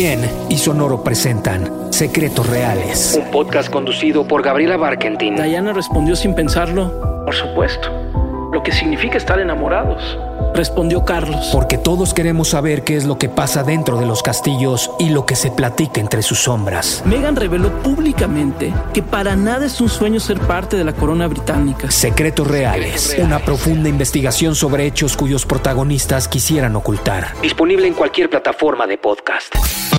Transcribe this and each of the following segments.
¿Quién y Sonoro presentan Secretos Reales? Un podcast conducido por Gabriela Barkentin. Diana respondió sin pensarlo. Por supuesto. Lo que significa estar enamorados. Respondió Carlos. Porque todos queremos saber qué es lo que pasa dentro de los castillos y lo que se platica entre sus sombras. Megan reveló públicamente que para nada es un sueño ser parte de la corona británica. Secretos Reales. Una profunda investigación sobre hechos cuyos protagonistas quisieran ocultar. Disponible en cualquier plataforma de podcast.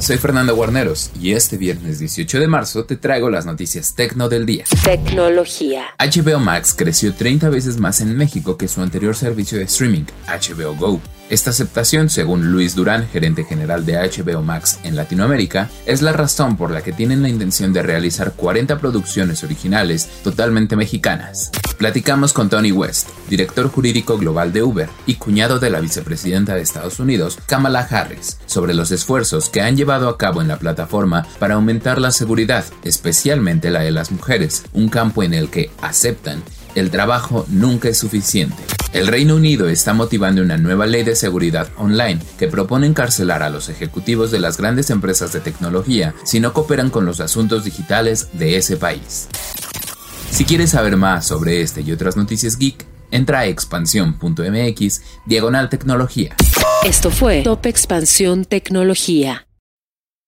Soy Fernando Guarneros y este viernes 18 de marzo te traigo las noticias tecno del día. Tecnología. HBO Max creció 30 veces más en México que su anterior servicio de streaming, HBO Go. Esta aceptación, según Luis Durán, gerente general de HBO Max en Latinoamérica, es la razón por la que tienen la intención de realizar 40 producciones originales totalmente mexicanas. Platicamos con Tony West, director jurídico global de Uber y cuñado de la vicepresidenta de Estados Unidos, Kamala Harris, sobre los esfuerzos que han llevado a cabo en la plataforma para aumentar la seguridad, especialmente la de las mujeres, un campo en el que aceptan el trabajo nunca es suficiente. El Reino Unido está motivando una nueva ley de seguridad online que propone encarcelar a los ejecutivos de las grandes empresas de tecnología si no cooperan con los asuntos digitales de ese país. Si quieres saber más sobre este y otras noticias geek, entra a expansión.mx diagonal tecnología. Esto fue Top Expansión Tecnología.